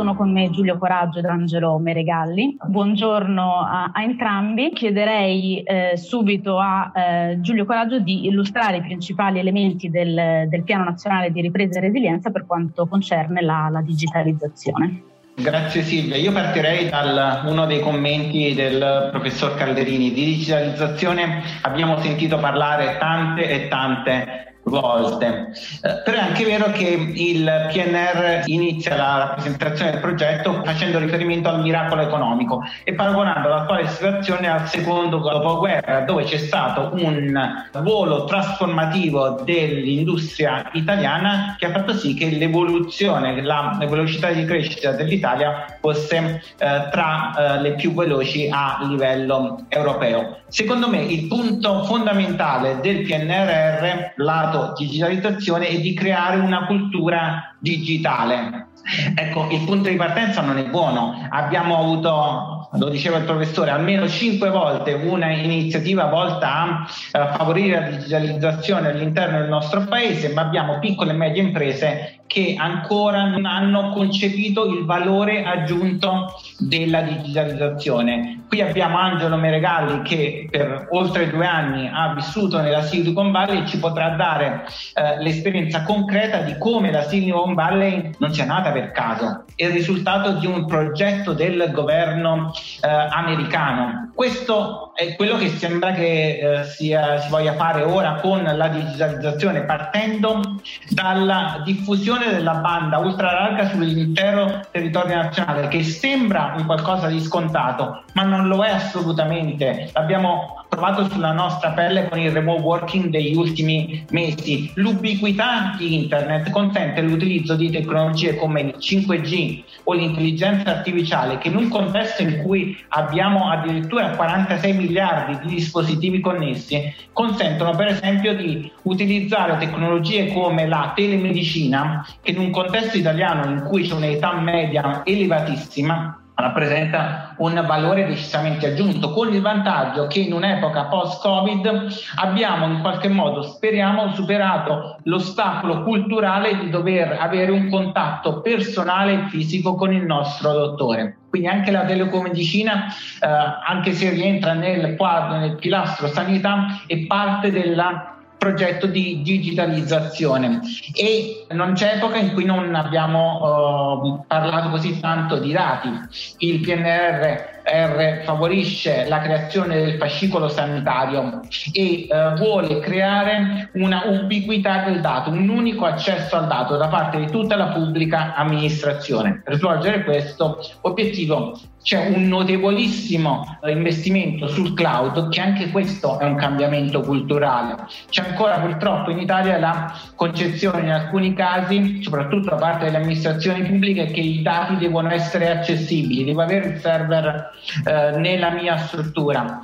sono con me Giulio Coraggio ed Angelo Meregalli. Buongiorno a, a entrambi. Chiederei eh, subito a eh, Giulio Coraggio di illustrare i principali elementi del, del, Piano Nazionale di Ripresa e Resilienza per quanto concerne la, la digitalizzazione. Grazie Silvia, io partirei da uno dei commenti del professor Calderini. Di digitalizzazione abbiamo sentito parlare tante e tante volte. Eh, però è anche vero che il PNR inizia la rappresentazione del progetto facendo riferimento al miracolo economico e paragonando l'attuale situazione al secondo dopoguerra dove c'è stato un volo trasformativo dell'industria italiana che ha fatto sì che l'evoluzione, la, la velocità di crescita dell'Italia fosse eh, tra eh, le più veloci a livello europeo. Secondo me il punto fondamentale del PNRR, lato digitalizzazione, è di creare una cultura digitale. Ecco, il punto di partenza non è buono. Abbiamo avuto, lo diceva il professore, almeno cinque volte una iniziativa volta a uh, favorire la digitalizzazione all'interno del nostro paese, ma abbiamo piccole e medie imprese che ancora non hanno concepito il valore aggiunto della digitalizzazione. Qui abbiamo Angelo Meregalli che per oltre due anni ha vissuto nella Silicon Valley e ci potrà dare eh, l'esperienza concreta di come la Silicon Valley non sia nata per caso, è il risultato di un progetto del governo eh, americano. Questo è quello che sembra che eh, sia, si voglia fare ora con la digitalizzazione, partendo dalla diffusione della banda ultralarga sull'intero territorio nazionale, che sembra un qualcosa di scontato, ma non lo è assolutamente. L'abbiamo provato sulla nostra pelle con il remote working degli ultimi mesi. L'ubiquità di internet consente l'utilizzo di tecnologie come il 5G o l'intelligenza artificiale che in un contesto in cui abbiamo addirittura 46 miliardi di dispositivi connessi consentono per esempio di utilizzare tecnologie come la telemedicina che in un contesto italiano in cui c'è un'età media elevatissima rappresenta un valore decisamente aggiunto, con il vantaggio che in un'epoca post-Covid abbiamo in qualche modo, speriamo, superato l'ostacolo culturale di dover avere un contatto personale e fisico con il nostro dottore. Quindi anche la telecomedicina, eh, anche se rientra nel quadro, nel pilastro sanità, è parte della progetto di digitalizzazione e non c'è epoca in cui non abbiamo uh, parlato così tanto di dati. Il PNR R favorisce la creazione del fascicolo sanitario e uh, vuole creare una ubiquità del dato, un unico accesso al dato da parte di tutta la pubblica amministrazione. Per svolgere questo obiettivo c'è un notevolissimo investimento sul cloud, che anche questo è un cambiamento culturale. C'è ancora purtroppo in Italia la concezione in alcuni casi, soprattutto da parte delle amministrazioni pubbliche, che i dati devono essere accessibili, devo avere il server eh, nella mia struttura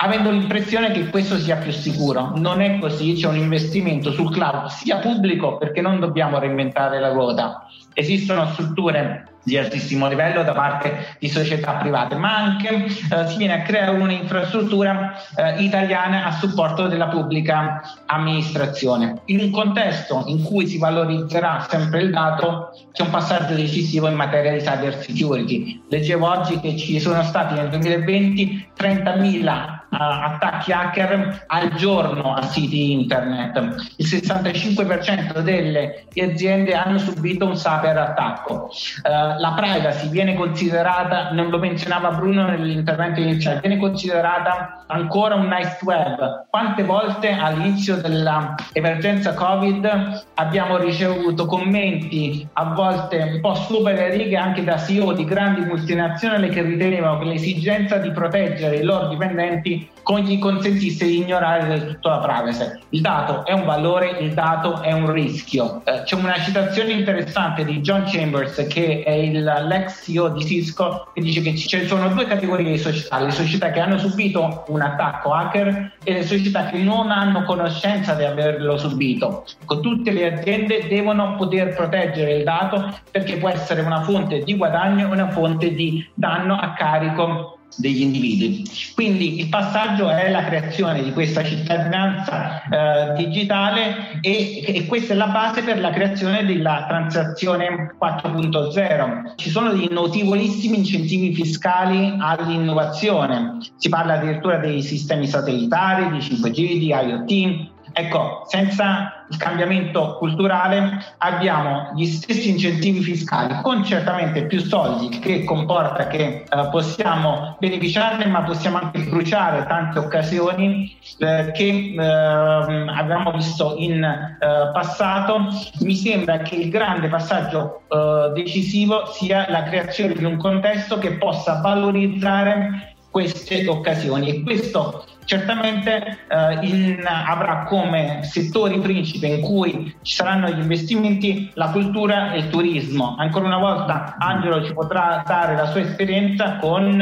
avendo l'impressione che questo sia più sicuro. Non è così, c'è un investimento sul cloud sia pubblico perché non dobbiamo reinventare la ruota. Esistono strutture di altissimo livello da parte di società private, ma anche eh, si viene a creare un'infrastruttura eh, italiana a supporto della pubblica amministrazione. In un contesto in cui si valorizzerà sempre il dato, c'è un passaggio decisivo in materia di cyber security. Leggevo oggi che ci sono stati nel 2020 30.000 attacchi hacker al giorno a siti internet. Il 65% delle aziende hanno subito un cyber attacco. Uh, la privacy viene considerata, non lo menzionava Bruno nell'intervento iniziale, viene considerata ancora un nice have. Quante volte all'inizio dell'emergenza Covid abbiamo ricevuto commenti a volte un po' super le righe anche da CEO di grandi multinazionali che ritenevano che l'esigenza di proteggere i loro dipendenti con gli consentisse di ignorare del tutto la privacy. Il dato è un valore, il dato è un rischio. Eh, c'è una citazione interessante di John Chambers, che è il, l'ex CEO di Cisco, che dice che ci sono due categorie di società, le società che hanno subito un attacco hacker e le società che non hanno conoscenza di averlo subito. Ecco, tutte le aziende devono poter proteggere il dato perché può essere una fonte di guadagno e una fonte di danno a carico degli individui. Quindi il passaggio è la creazione di questa cittadinanza eh, digitale e, e, questa è la base per la creazione della transazione 4.0. Ci sono dei notevolissimi incentivi fiscali all'innovazione, si parla addirittura dei sistemi satellitari, di 5G, di IoT, Ecco, senza il cambiamento culturale abbiamo gli stessi incentivi fiscali con certamente più soldi che comporta che eh, possiamo beneficiarne ma possiamo anche bruciare tante occasioni eh, che eh, abbiamo visto in eh, passato. Mi sembra che il grande passaggio eh, decisivo sia la creazione di un contesto che possa valorizzare queste occasioni e questo certamente eh, in, avrà come settori principe in cui ci saranno gli investimenti la cultura e il turismo. Ancora una volta Angelo ci potrà dare la sua esperienza con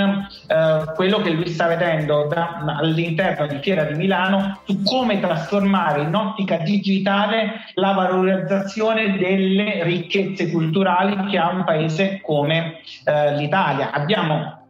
eh, quello che lui sta vedendo da, all'interno di Fiera di Milano su come trasformare in ottica digitale la valorizzazione delle ricchezze culturali che ha un paese come eh, l'Italia. Abbiamo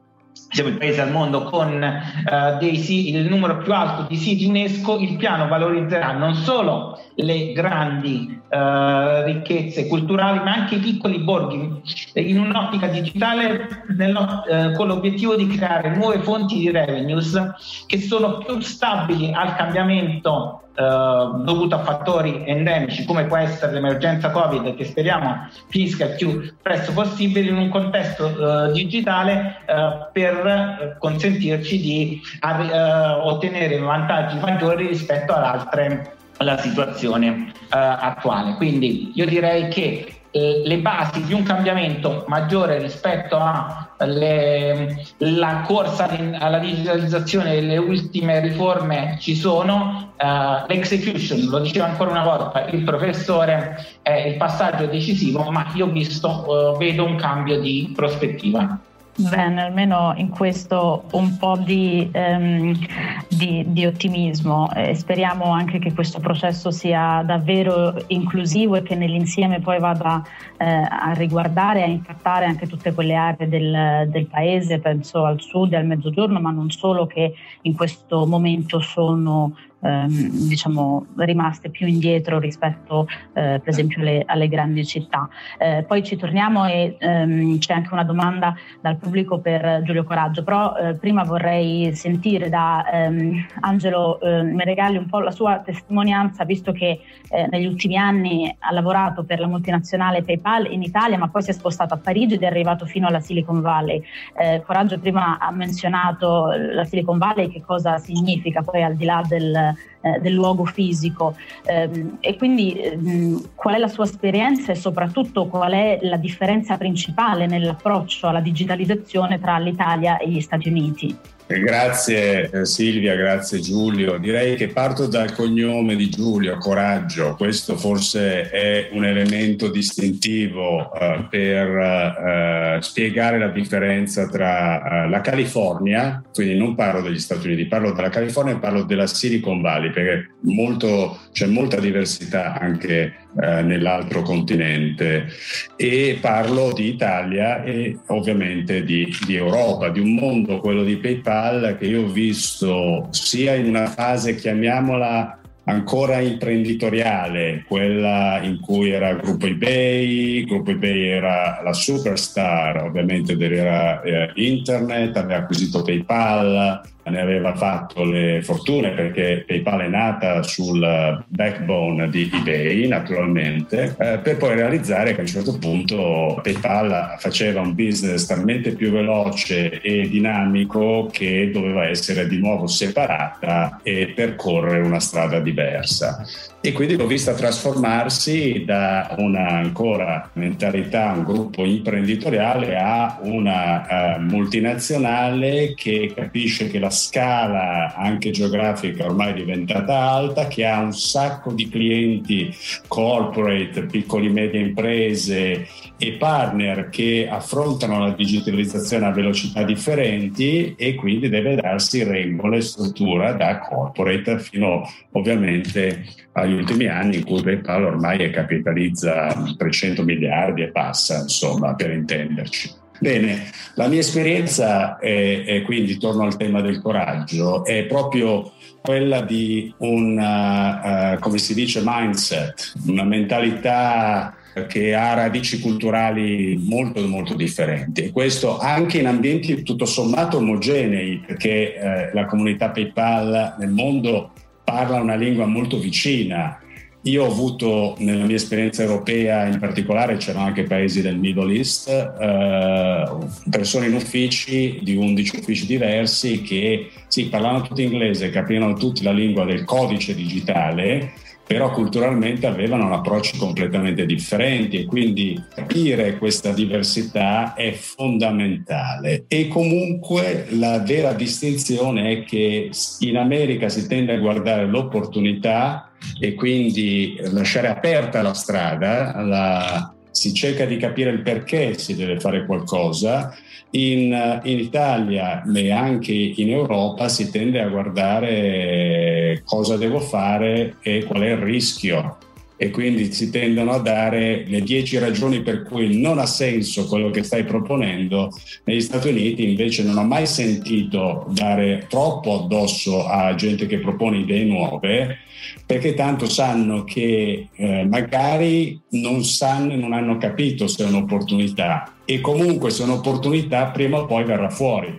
siamo il paese al mondo con uh, dei, il numero più alto di siti UNESCO, il piano valorizzerà non solo le grandi uh, ricchezze culturali, ma anche i piccoli borghi. In un'ottica digitale uh, con l'obiettivo di creare nuove fonti di revenues che sono più stabili al cambiamento Uh, dovuto a fattori endemici come può essere l'emergenza Covid che speriamo finisca il più presto possibile in un contesto uh, digitale uh, per consentirci di ottenere vantaggi maggiori rispetto ad altre alla situazione attuale. Quindi io direi che le basi di un cambiamento maggiore rispetto alla corsa alla digitalizzazione delle ultime riforme ci sono, uh, l'execution, lo diceva ancora una volta il professore, è il passaggio decisivo, ma io visto, uh, vedo un cambio di prospettiva. Bene, almeno in questo un po' di, um, di, di ottimismo. E speriamo anche che questo processo sia davvero inclusivo e che nell'insieme poi vada eh, a riguardare e a impattare anche tutte quelle aree del, del, paese, penso al sud e al mezzogiorno, ma non solo che in questo momento sono ehm, diciamo, rimaste più indietro rispetto eh, per esempio alle, alle grandi città. Eh, poi ci torniamo e ehm, c'è anche una domanda dal pubblico per Giulio Coraggio, però eh, prima vorrei sentire da ehm, Angelo eh, Meregalli un po' la sua testimonianza, visto che eh, negli ultimi anni ha lavorato per la multinazionale PayPal in Italia, ma poi si è spostato a Parigi ed è arrivato fino alla Silicon Valley. Eh, Coraggio prima ha menzionato la Silicon Valley, che cosa significa poi al di là del, eh, del luogo fisico ehm, e quindi ehm, qual è la sua esperienza e soprattutto qual è la differenza principale nell'approccio alla digitalizzazione tra l'Italia e gli Stati Uniti? Grazie eh, Silvia, grazie Giulio. Direi che parto dal cognome di Giulio, coraggio. Questo forse è un elemento distintivo uh, per uh, spiegare la differenza tra uh, la California, quindi non parlo degli Stati Uniti, parlo della California e parlo della Silicon Valley, perché molto, c'è molta diversità anche nell'altro continente e parlo di Italia e ovviamente di, di Europa, di un mondo, quello di PayPal PayPal che io ho visto sia in una fase, chiamiamola ancora imprenditoriale, quella in cui era il gruppo eBay, il gruppo eBay era la superstar ovviamente dell'era eh, internet, aveva acquisito PayPal, ne aveva fatto le fortune perché PayPal è nata sul backbone di eBay naturalmente, eh, per poi realizzare che a un certo punto PayPal faceva un business talmente più veloce e dinamico che doveva essere di nuovo separata e percorrere una strada diversa. E quindi l'ho vista trasformarsi da una ancora mentalità, un gruppo imprenditoriale a una uh, multinazionale che capisce che la scala anche geografica ormai diventata alta, che ha un sacco di clienti corporate, piccoli e medie imprese e partner che affrontano la digitalizzazione a velocità differenti e quindi deve darsi regole e struttura da corporate fino ovviamente agli ultimi anni in cui PayPal ormai capitalizza 300 miliardi e passa, insomma, per intenderci. Bene, la mia esperienza, è, è, quindi torno al tema del coraggio, è proprio quella di un, uh, come si dice, mindset, una mentalità che ha radici culturali molto molto differenti. E questo anche in ambienti tutto sommato omogenei perché eh, la comunità PayPal nel mondo parla una lingua molto vicina io ho avuto nella mia esperienza europea, in particolare c'erano anche paesi del Middle East, eh, persone in uffici di 11 uffici diversi che sì, parlavano tutti inglese, capivano tutti la lingua del codice digitale, però culturalmente avevano approcci completamente differenti e quindi capire questa diversità è fondamentale. E comunque la vera distinzione è che in America si tende a guardare l'opportunità e quindi lasciare aperta la strada, la, si cerca di capire il perché si deve fare qualcosa. In, in, Italia e anche in Europa si tende a guardare cosa devo fare e qual è il rischio e quindi si tendono a dare le dieci ragioni per cui non ha senso quello che stai proponendo. Negli Stati Uniti invece non ho mai sentito dare troppo addosso a gente che propone idee nuove perché tanto sanno che eh, magari non sanno e non hanno capito se è un'opportunità e comunque se è un'opportunità prima o poi verrà fuori.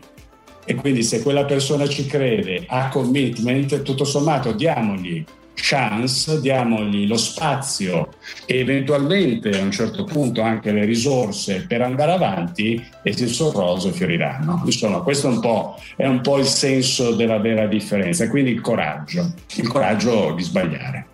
E quindi se quella persona ci crede, ha commitment, tutto sommato diamogli chance, diamogli lo spazio e eventualmente a un certo punto anche le risorse per andare avanti e il sorroso fioriranno. Insomma, questo è un, po', è un po' il senso della vera differenza, quindi il coraggio, il coraggio di sbagliare.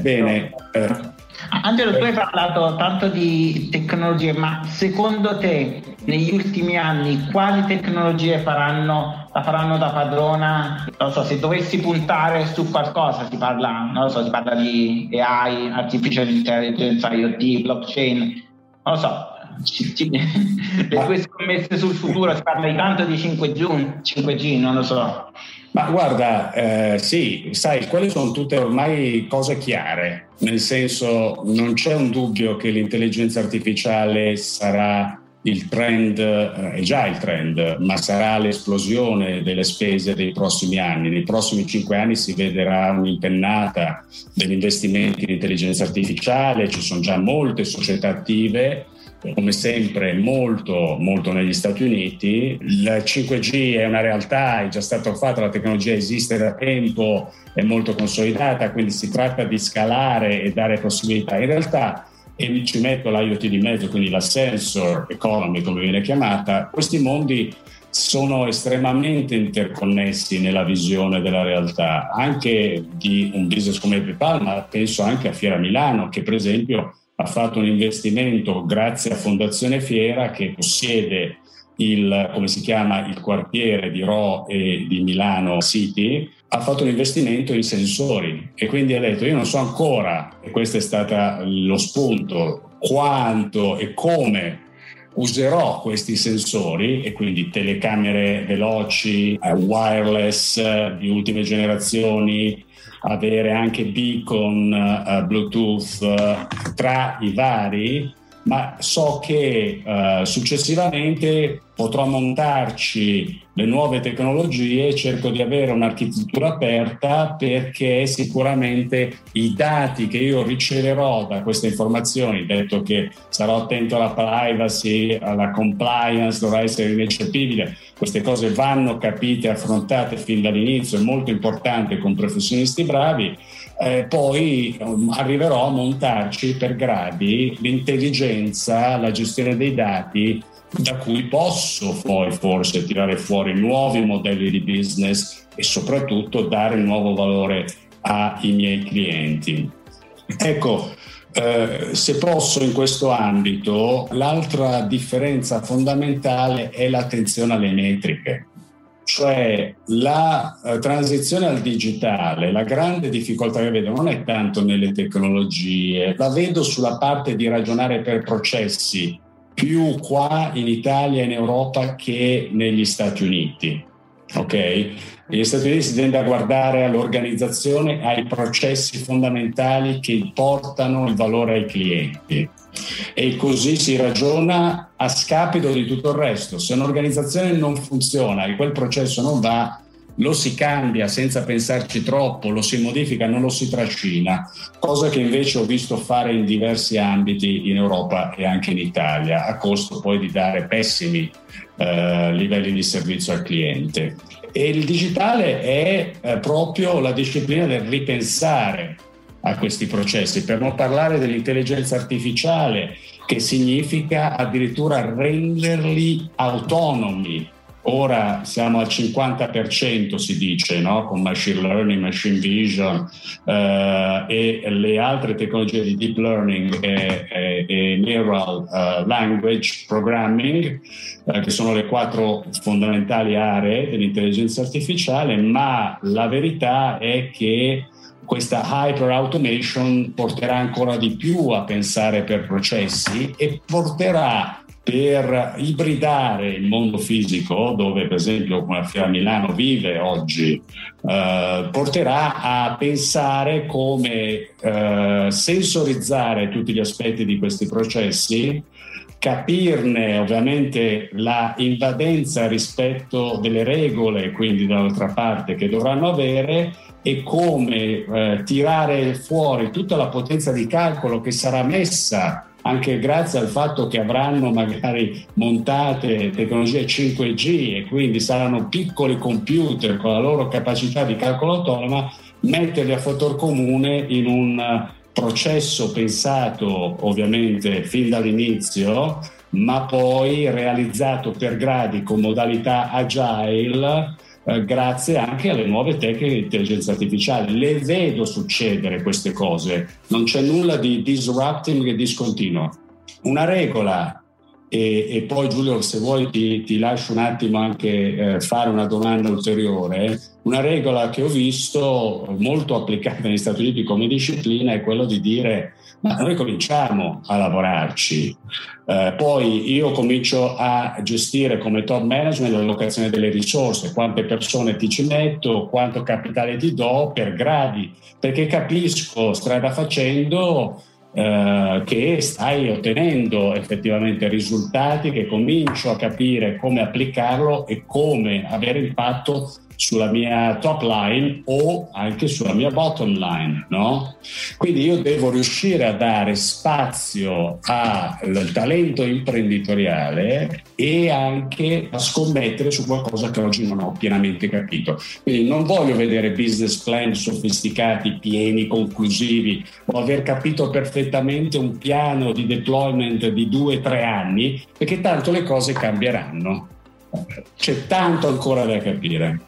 Bene. Eh, Angelo, tu hai parlato tanto di tecnologie, ma secondo te negli ultimi anni quali tecnologie faranno, la faranno da padrona? Non so, se dovessi puntare su qualcosa, si parla, non so, si parla di AI, artificial intelligence, IoT, blockchain, non lo so, le tue scommesse sul futuro, si parla di tanto di 5G, 5G non lo so. Ma guarda, eh, sì, sai, quelle sono tutte ormai cose chiare, nel senso non c'è un dubbio che l'intelligenza artificiale sarà il trend, eh, è già il trend, ma sarà l'esplosione delle spese dei prossimi anni. Nei prossimi cinque anni si vedrà un'impennata degli investimenti in intelligenza artificiale, ci sono già molte società attive come sempre molto, molto negli Stati Uniti. Il 5G è una realtà, è già stato fatto, la tecnologia esiste da tempo, è molto consolidata, quindi si tratta di scalare e dare possibilità. In realtà, e ci metto l'IoT di mezzo, quindi la sensor economy come viene chiamata, questi mondi sono estremamente interconnessi nella visione della realtà, anche di un business come PayPal, ma penso anche a Fiera Milano, che per esempio ha fatto un investimento grazie a Fondazione Fiera che possiede il, come si chiama, il quartiere di Ro e di Milano City, ha fatto un investimento in sensori e quindi ha detto io non so ancora, e questo è stato lo spunto, quanto e come userò questi sensori e quindi telecamere veloci, eh, wireless eh, di ultime generazioni, avere anche beacon uh, Bluetooth tra i vari, ma so che uh, successivamente potrò montarci le nuove tecnologie, cerco di avere un'architettura aperta perché sicuramente i dati che io riceverò da queste informazioni, detto che sarò attento alla privacy, alla compliance, dovrà essere ineccepibile, queste cose vanno capite e affrontate fin dall'inizio, è molto importante con professionisti bravi, eh, poi um, arriverò a montarci per gradi l'intelligenza, la gestione dei dati da cui posso poi forse tirare fuori nuovi modelli di business e soprattutto dare nuovo valore ai miei clienti. Ecco, eh, se posso in questo ambito, l'altra differenza fondamentale è l'attenzione alle metriche. Cioè la eh, transizione al digitale, la grande difficoltà che vedo non è tanto nelle tecnologie, la vedo sulla parte di ragionare per processi, più qua in Italia e in Europa che negli Stati Uniti. ok? Negli Stati Uniti si tende a guardare all'organizzazione, ai processi fondamentali che portano il valore ai clienti e così si ragiona a scapito di tutto il resto. Se un'organizzazione non funziona e quel processo non va, lo si cambia senza pensarci troppo, lo si modifica, non lo si trascina, cosa che invece ho visto fare in diversi ambiti in Europa e anche in Italia, a costo poi di dare pessimi eh, livelli di servizio al cliente. E il digitale è eh, proprio la disciplina del ripensare a questi processi, per non parlare dell'intelligenza artificiale, che significa addirittura renderli autonomi. Ora siamo al 50% si dice, no? con machine learning, machine vision eh, e le altre tecnologie di deep learning e, e, e neural uh, language programming, eh, che sono le quattro fondamentali aree dell'intelligenza artificiale, ma la verità è che questa hyper automation porterà ancora di più a pensare per processi e porterà per ibridare il mondo fisico, dove per esempio come Fiera Milano vive oggi, eh, porterà a pensare come eh, sensorizzare tutti gli aspetti di questi processi, capirne ovviamente la invadenza rispetto delle regole, quindi dall'altra parte, che dovranno avere e come eh, tirare fuori tutta la potenza di calcolo che sarà messa anche grazie al fatto che avranno magari montate tecnologie 5G e quindi saranno piccoli computer con la loro capacità di calcolo autonoma, metterli a fattor comune in un processo pensato ovviamente fin dall'inizio, ma poi realizzato per gradi con modalità agile eh, grazie anche alle nuove tecniche di intelligenza artificiale. Le vedo succedere queste cose, non c'è nulla di disrupting e discontinuo. Una regola, e, e poi Giulio se vuoi ti, ti lascio un attimo anche eh, fare una domanda ulteriore, una regola che ho visto molto applicata negli Stati Uniti come disciplina è quello di dire ma noi cominciamo a lavorarci. Eh, poi io comincio a gestire come top management l'allocazione delle risorse, quante persone ti ci metto, quanto capitale ti do per gradi, perché capisco strada facendo eh, che stai ottenendo effettivamente risultati, che comincio a capire come applicarlo e come avere impatto sulla mia top line o anche sulla mia bottom line, no? Quindi io devo riuscire a dare spazio al talento imprenditoriale e anche a scommettere su qualcosa che oggi non ho pienamente capito. Quindi non voglio vedere business plan sofisticati, pieni, conclusivi, o aver capito perfettamente un piano di deployment di due o tre anni, perché tanto le cose cambieranno. C'è tanto ancora da capire.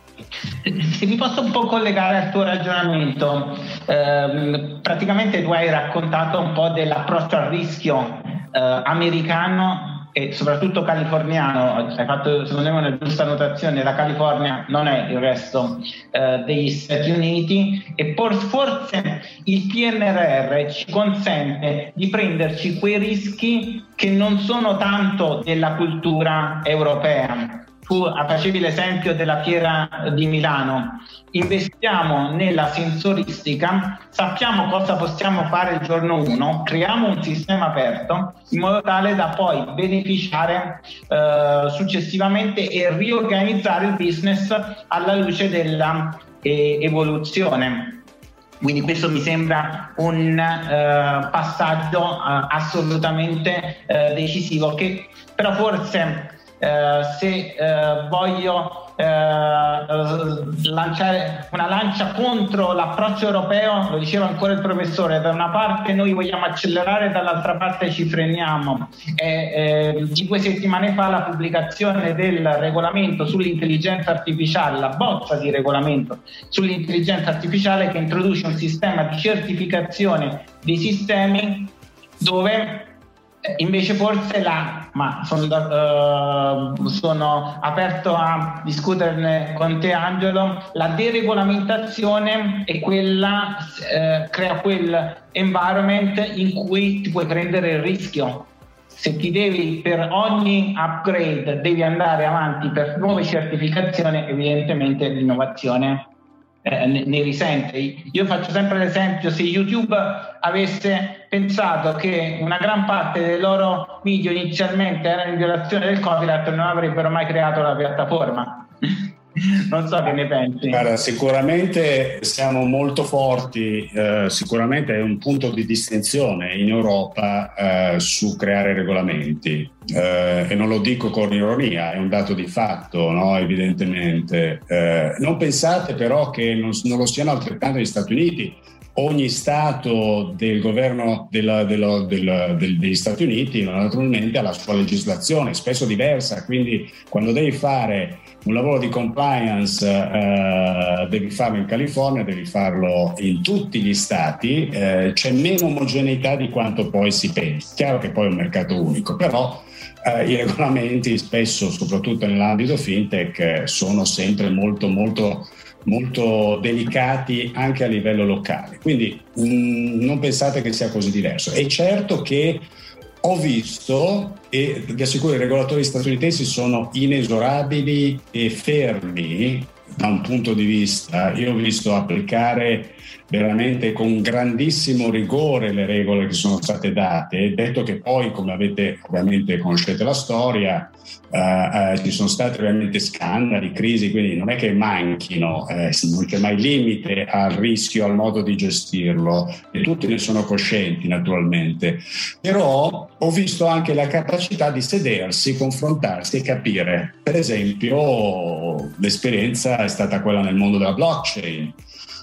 Se mi posso un po' collegare al tuo ragionamento, ehm, praticamente tu hai raccontato un po' dell'approccio al rischio eh, americano e soprattutto californiano, hai fatto secondo me una giusta notazione, la California non è il resto eh, degli Stati Uniti e por- forse il PNRR ci consente di prenderci quei rischi che non sono tanto della cultura europea tu facevi l'esempio della fiera di Milano, investiamo nella sensoristica, sappiamo cosa possiamo fare il giorno 1, creiamo un sistema aperto in modo tale da poi beneficiare eh, successivamente e riorganizzare il business alla luce dell'evoluzione. Quindi questo mi sembra un uh, passaggio uh, assolutamente uh, decisivo che però forse eh, se eh, voglio eh, lanciare una lancia contro l'approccio europeo, lo diceva ancora il professore, da una parte noi vogliamo accelerare, dall'altra parte ci freniamo. Eh, di due settimane fa la pubblicazione del regolamento sull'intelligenza artificiale, la bozza di regolamento sull'intelligenza artificiale che introduce un sistema di certificazione dei sistemi dove Invece forse là, ma sono, uh, sono, aperto a discuterne con te Angelo, la deregolamentazione è quella, uh, crea quel environment in cui ti puoi prendere il rischio. Se ti devi per ogni upgrade devi andare avanti per nuove certificazioni, evidentemente l'innovazione eh, ne, risente. Io faccio sempre l'esempio, se YouTube avesse pensato che una gran parte dei loro video inizialmente erano in violazione del copyright, non avrebbero mai creato la piattaforma. Non so che ne pensi. Guarda, sicuramente siamo molto forti, eh, sicuramente è un punto di distinzione in Europa eh, su creare regolamenti eh, e non lo dico con ironia, è un dato di fatto, no? evidentemente. Eh, non pensate però che non, non lo siano altrettanto gli Stati Uniti ogni Stato del governo della, della, della, del, degli Stati Uniti naturalmente ha la sua legislazione, spesso diversa, quindi quando devi fare un lavoro di compliance eh, devi farlo in California, devi farlo in tutti gli stati, eh, c'è meno omogeneità di quanto poi si pensi. Chiaro che poi è un mercato unico, però eh, i regolamenti spesso, soprattutto nell'ambito fintech, sono sempre molto molto molto delicati anche a livello locale. Quindi mh, mm, non pensate che sia così diverso. È certo che ho visto, e vi assicuro i regolatori statunitensi sono inesorabili e fermi da un punto di vista, io ho visto applicare veramente con grandissimo rigore le regole che sono state date, detto che poi, come avete ovviamente conoscete la storia, eh, eh, ci sono stati ovviamente scandali, crisi, quindi non è che manchino, eh, non c'è mai limite al rischio, al modo di gestirlo e tutti ne sono coscienti naturalmente, però ho visto anche la capacità di sedersi, confrontarsi e capire. Per esempio, l'esperienza è stata quella nel mondo della blockchain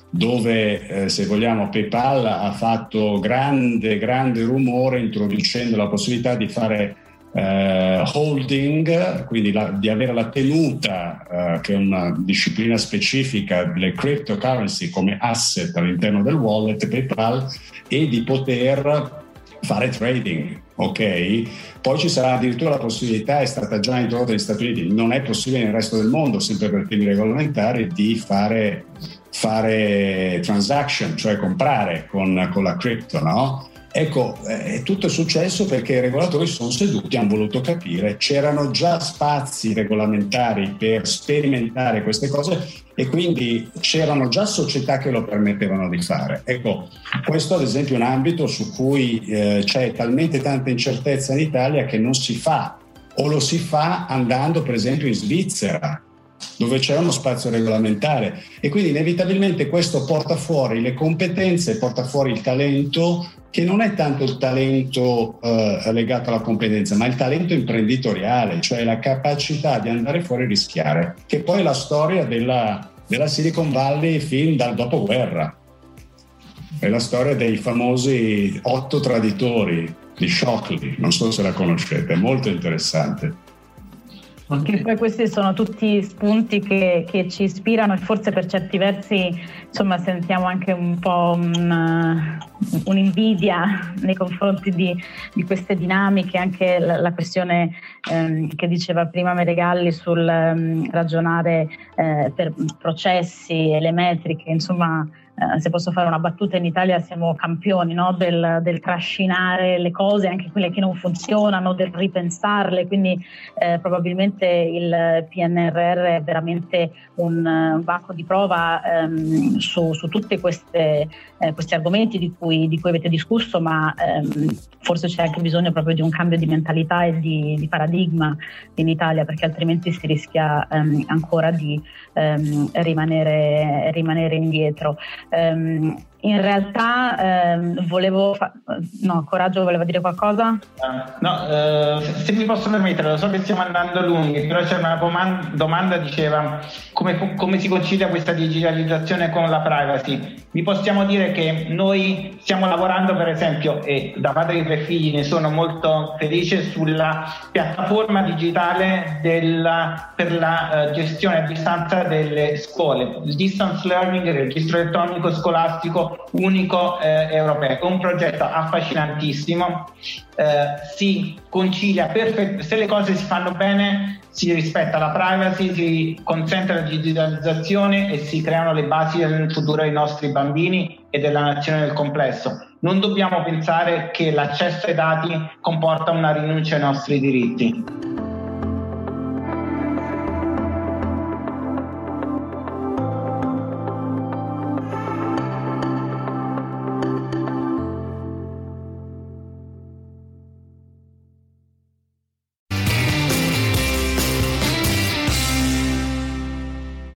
dove eh, se vogliamo PayPal ha fatto grande, grande rumore introducendo la possibilità di fare eh, holding, quindi la, di avere la tenuta, eh, che è una disciplina specifica delle cryptocurrency come asset all'interno del wallet PayPal e di poter fare trading, ok? Poi ci sarà addirittura la possibilità, è stata già introdotta negli Stati Uniti, non è possibile nel resto del mondo, sempre per temi regolamentari, di fare fare transaction, cioè comprare con, con la crypto, no? Ecco, eh, tutto è successo perché i regolatori sono seduti, hanno voluto capire, c'erano già spazi regolamentari per sperimentare queste cose e quindi c'erano già società che lo permettevano di fare. Ecco, questo ad esempio è un ambito su cui eh, c'è talmente tanta incertezza in Italia che non si fa o lo si fa andando per esempio in Svizzera dove c'è uno spazio regolamentare e quindi inevitabilmente questo porta fuori le competenze, porta fuori il talento che non è tanto il talento eh, legato alla competenza, ma il talento imprenditoriale, cioè la capacità di andare fuori e rischiare, che poi è la storia della, della Silicon Valley fin dal dopoguerra. È la storia dei famosi otto traditori di Shockley, non so se la conoscete, è molto interessante. Che poi questi sono tutti spunti che, che, ci ispirano e forse per certi versi insomma, sentiamo anche un po' un, un'invidia nei confronti di, di, queste dinamiche, anche la, la questione ehm, che diceva prima Meregalli sul um, ragionare eh, per processi e le metriche, insomma eh, se posso fare una battuta, in Italia siamo campioni no? del, del, trascinare le cose, anche quelle che non funzionano, del ripensarle, quindi eh, probabilmente il PNRR è veramente un, banco di prova ehm, su, su tutti eh, questi argomenti di cui, di cui, avete discusso, ma ehm, forse c'è anche bisogno proprio di un cambio di mentalità e di, di paradigma in Italia, perché altrimenti si rischia ehm, ancora di ehm, rimanere, rimanere indietro. Um, In realtà ehm, volevo... Fa- no, Coraggio voleva dire qualcosa? Uh, no, uh, se mi posso permettere, lo so che stiamo andando lunghi, però c'è una domanda, domanda diceva come, come, si concilia questa digitalizzazione con la privacy. Vi possiamo dire che noi stiamo lavorando per esempio, e da padre di tre figli ne sono molto felice, sulla piattaforma digitale della, per la uh, gestione a distanza delle scuole, il distance learning, il registro elettronico scolastico unico eh, europeo. È un progetto affascinantissimo, eh, si concilia perfettamente, se le cose si fanno bene si rispetta la privacy, si consente la digitalizzazione e si creano le basi del futuro dei nostri bambini e della nazione nel complesso. non dobbiamo pensare che l'accesso ai dati comporta una rinuncia ai nostri diritti.